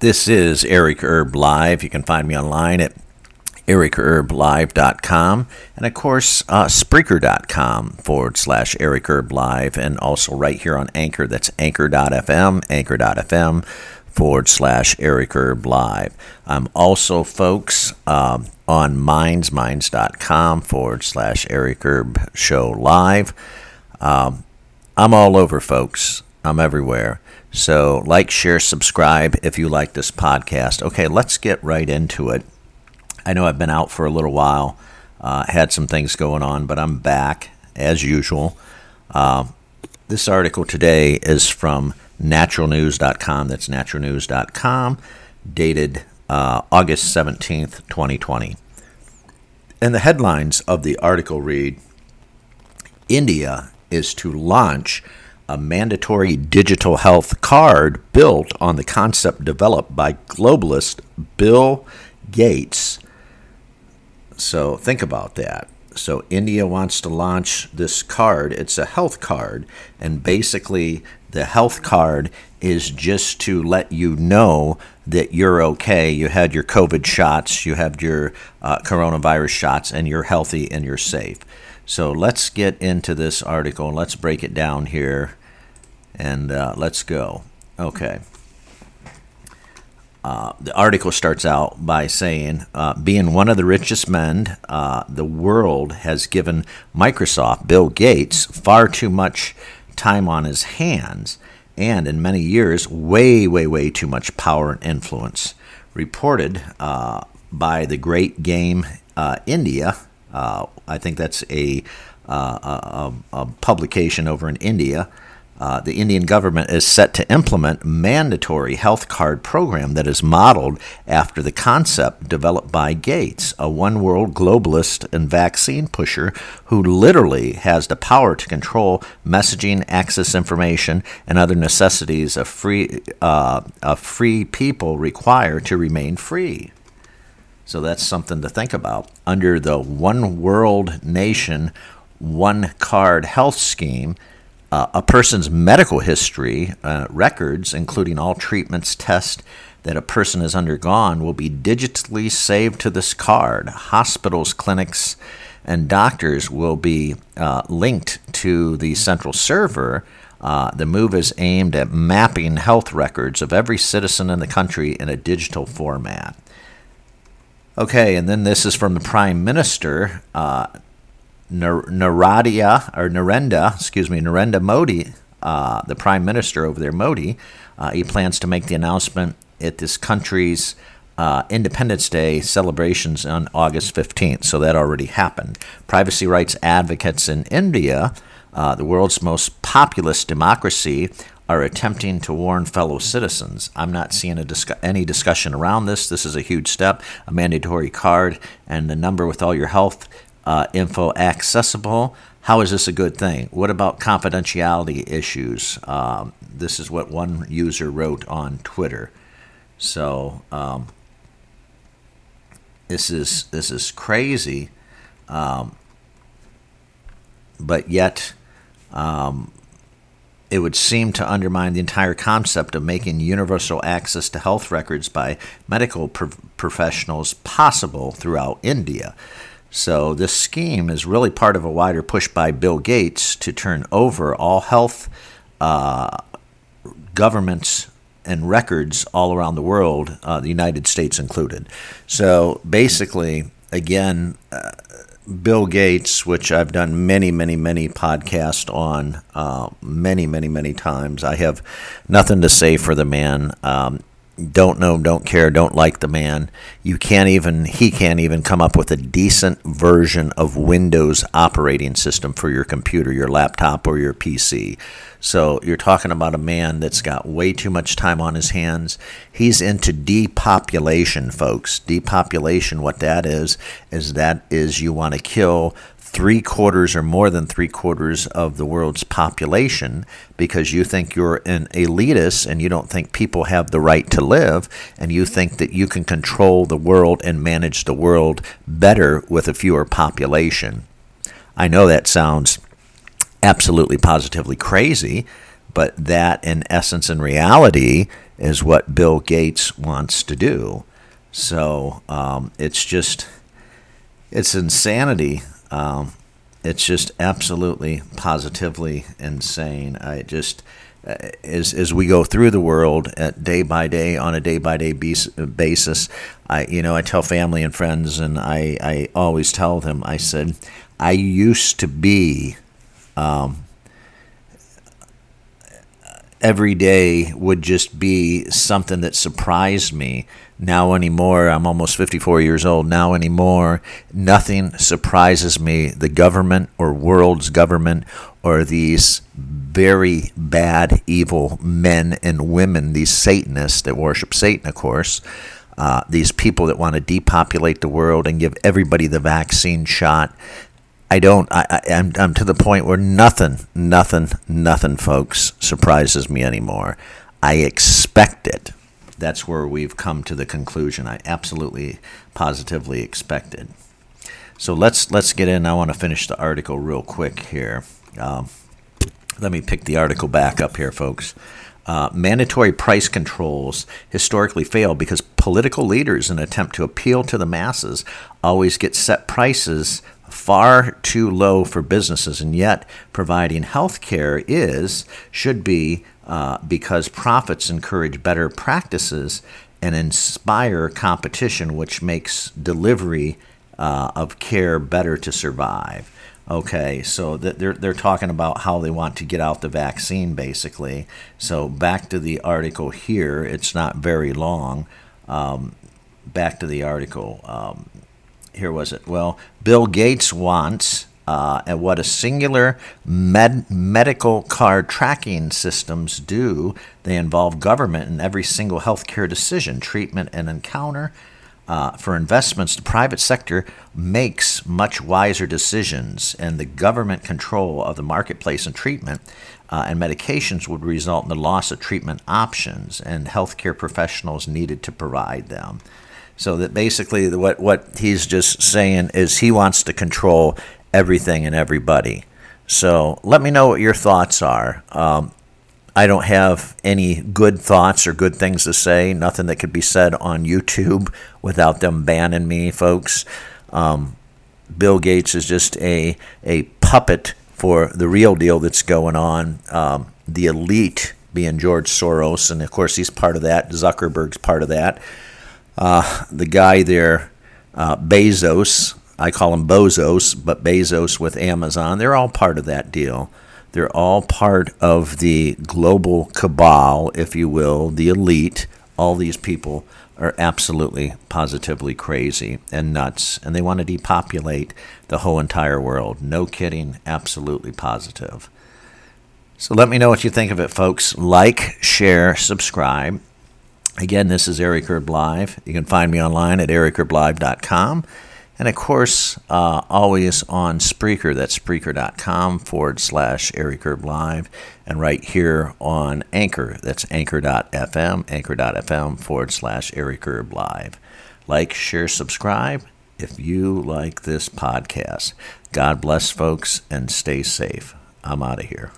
This is Eric Erb Live. You can find me online at ericerblive.com and of course uh, spreaker.com forward slash Eric Erb Live and also right here on Anchor. That's anchor.fm, anchor.fm forward slash Eric Erb Live. I'm also, folks, um, on Minds, minds.com forward slash Eric Erb Show Live. Um, I'm all over, folks. I'm everywhere. So, like, share, subscribe if you like this podcast. Okay, let's get right into it. I know I've been out for a little while, uh, had some things going on, but I'm back as usual. Uh, this article today is from naturalnews.com. That's naturalnews.com, dated uh, August 17th, 2020. And the headlines of the article read India is to launch a mandatory digital health card built on the concept developed by globalist Bill Gates. So think about that. So India wants to launch this card. It's a health card, and basically the health card is just to let you know that you're okay. You had your COVID shots, you have your uh, coronavirus shots, and you're healthy and you're safe. So let's get into this article. And let's break it down here and uh, let's go. Okay. Uh, the article starts out by saying, uh, being one of the richest men, uh, the world has given Microsoft, Bill Gates, far too much time on his hands, and in many years, way, way, way too much power and influence. Reported uh, by the Great Game uh, India, I think that's a, a, a publication over in India. Uh, the Indian government is set to implement mandatory health card program that is modeled after the concept developed by Gates, a one world globalist and vaccine pusher who literally has the power to control messaging, access information, and other necessities a free, uh, a free people require to remain free. So that's something to think about. Under the one world nation, one card health scheme, uh, a person's medical history uh, records, including all treatments, tests that a person has undergone, will be digitally saved to this card. Hospitals, clinics, and doctors will be uh, linked to the central server. Uh, the move is aimed at mapping health records of every citizen in the country in a digital format. Okay, and then this is from the Prime Minister. Uh, Narendra or Narendra, excuse me, Narendra Modi, uh, the Prime Minister over there, Modi, uh, he plans to make the announcement at this country's uh, Independence Day celebrations on August 15th. So that already happened. Privacy rights advocates in India, uh, the world's most populous democracy, are attempting to warn fellow citizens. I'm not seeing discu- any discussion around this. This is a huge step, a mandatory card, and the number with all your health uh, info accessible. How is this a good thing? What about confidentiality issues? Um, this is what one user wrote on Twitter. So um, this is this is crazy, um, but yet um, it would seem to undermine the entire concept of making universal access to health records by medical pro- professionals possible throughout India. So, this scheme is really part of a wider push by Bill Gates to turn over all health uh, governments and records all around the world, uh, the United States included. So, basically, again, uh, Bill Gates, which I've done many, many, many podcasts on, uh, many, many, many times. I have nothing to say for the man. Um, don't know, don't care, don't like the man. You can't even, he can't even come up with a decent version of Windows operating system for your computer, your laptop, or your PC. So you're talking about a man that's got way too much time on his hands. He's into depopulation, folks. Depopulation, what that is, is that is you want to kill three quarters or more than three quarters of the world's population because you think you're an elitist and you don't think people have the right to live and you think that you can control the world and manage the world better with a fewer population. I know that sounds absolutely positively crazy, but that in essence and reality is what Bill Gates wants to do. So um, it's just, it's insanity um, it's just absolutely positively insane. I just uh, as as we go through the world at day by day on a day by day basis, I you know I tell family and friends, and I I always tell them I said I used to be. Um, every day would just be something that surprised me. Now anymore, I'm almost 54 years old. Now anymore, nothing surprises me. The government or world's government or these very bad, evil men and women, these Satanists that worship Satan, of course. Uh, these people that want to depopulate the world and give everybody the vaccine shot I don't. I, I, am I'm, I'm to the point where nothing, nothing, nothing, folks, surprises me anymore. I expect it. That's where we've come to the conclusion. I absolutely, positively expect it. So let's let's get in. I want to finish the article real quick here. Um, let me pick the article back up here, folks. Uh, mandatory price controls historically fail because political leaders, in an attempt to appeal to the masses, always get set prices far too low for businesses, and yet providing health care is, should be, uh, because profits encourage better practices and inspire competition, which makes delivery uh, of care better to survive. Okay, so they're, they're talking about how they want to get out the vaccine, basically. So back to the article here, it's not very long. Um, back to the article. Um, here was it? Well, Bill Gates wants uh, and what a singular med- medical card tracking systems do. They involve government in every single healthcare decision, treatment, and encounter. Uh, for investments, the private sector makes much wiser decisions, and the government control of the marketplace and treatment uh, and medications would result in the loss of treatment options and healthcare professionals needed to provide them. So that basically, what what he's just saying is he wants to control everything and everybody. So let me know what your thoughts are. Um, I don't have any good thoughts or good things to say. Nothing that could be said on YouTube without them banning me, folks. Um, Bill Gates is just a a puppet for the real deal that's going on. Um, the elite being George Soros, and of course he's part of that. Zuckerberg's part of that. Uh, the guy there, uh, Bezos, I call him Bozos, but Bezos with Amazon, they're all part of that deal. They're all part of the global cabal, if you will, the elite. All these people are absolutely, positively crazy and nuts, and they want to depopulate the whole entire world. No kidding, absolutely positive. So let me know what you think of it, folks. Like, share, subscribe. Again, this is Eric Erb Live. You can find me online at ericerblive.com. And of course, uh, always on Spreaker. That's Spreaker.com forward slash Eric Erb Live. And right here on Anchor. That's Anchor.fm, Anchor.fm forward slash Eric Erb Live. Like, share, subscribe if you like this podcast. God bless, folks, and stay safe. I'm out of here.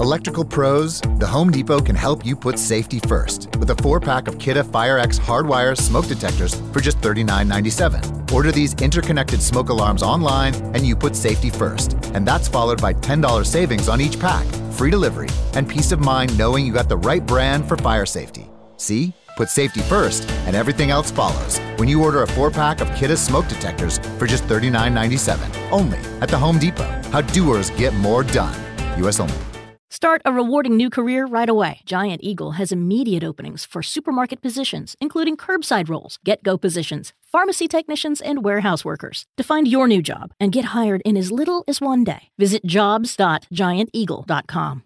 Electrical pros, the Home Depot can help you put safety first with a four pack of Kidde FireX hardwire smoke detectors for just $39.97. Order these interconnected smoke alarms online and you put safety first. And that's followed by $10 savings on each pack, free delivery, and peace of mind knowing you got the right brand for fire safety. See? Put safety first, and everything else follows when you order a four pack of Kidde smoke detectors for just $39.97 only at the Home Depot. How doers get more done. U.S. only. Start a rewarding new career right away. Giant Eagle has immediate openings for supermarket positions, including curbside roles, GetGo positions, pharmacy technicians, and warehouse workers. To find your new job and get hired in as little as one day, visit jobs.gianteagle.com.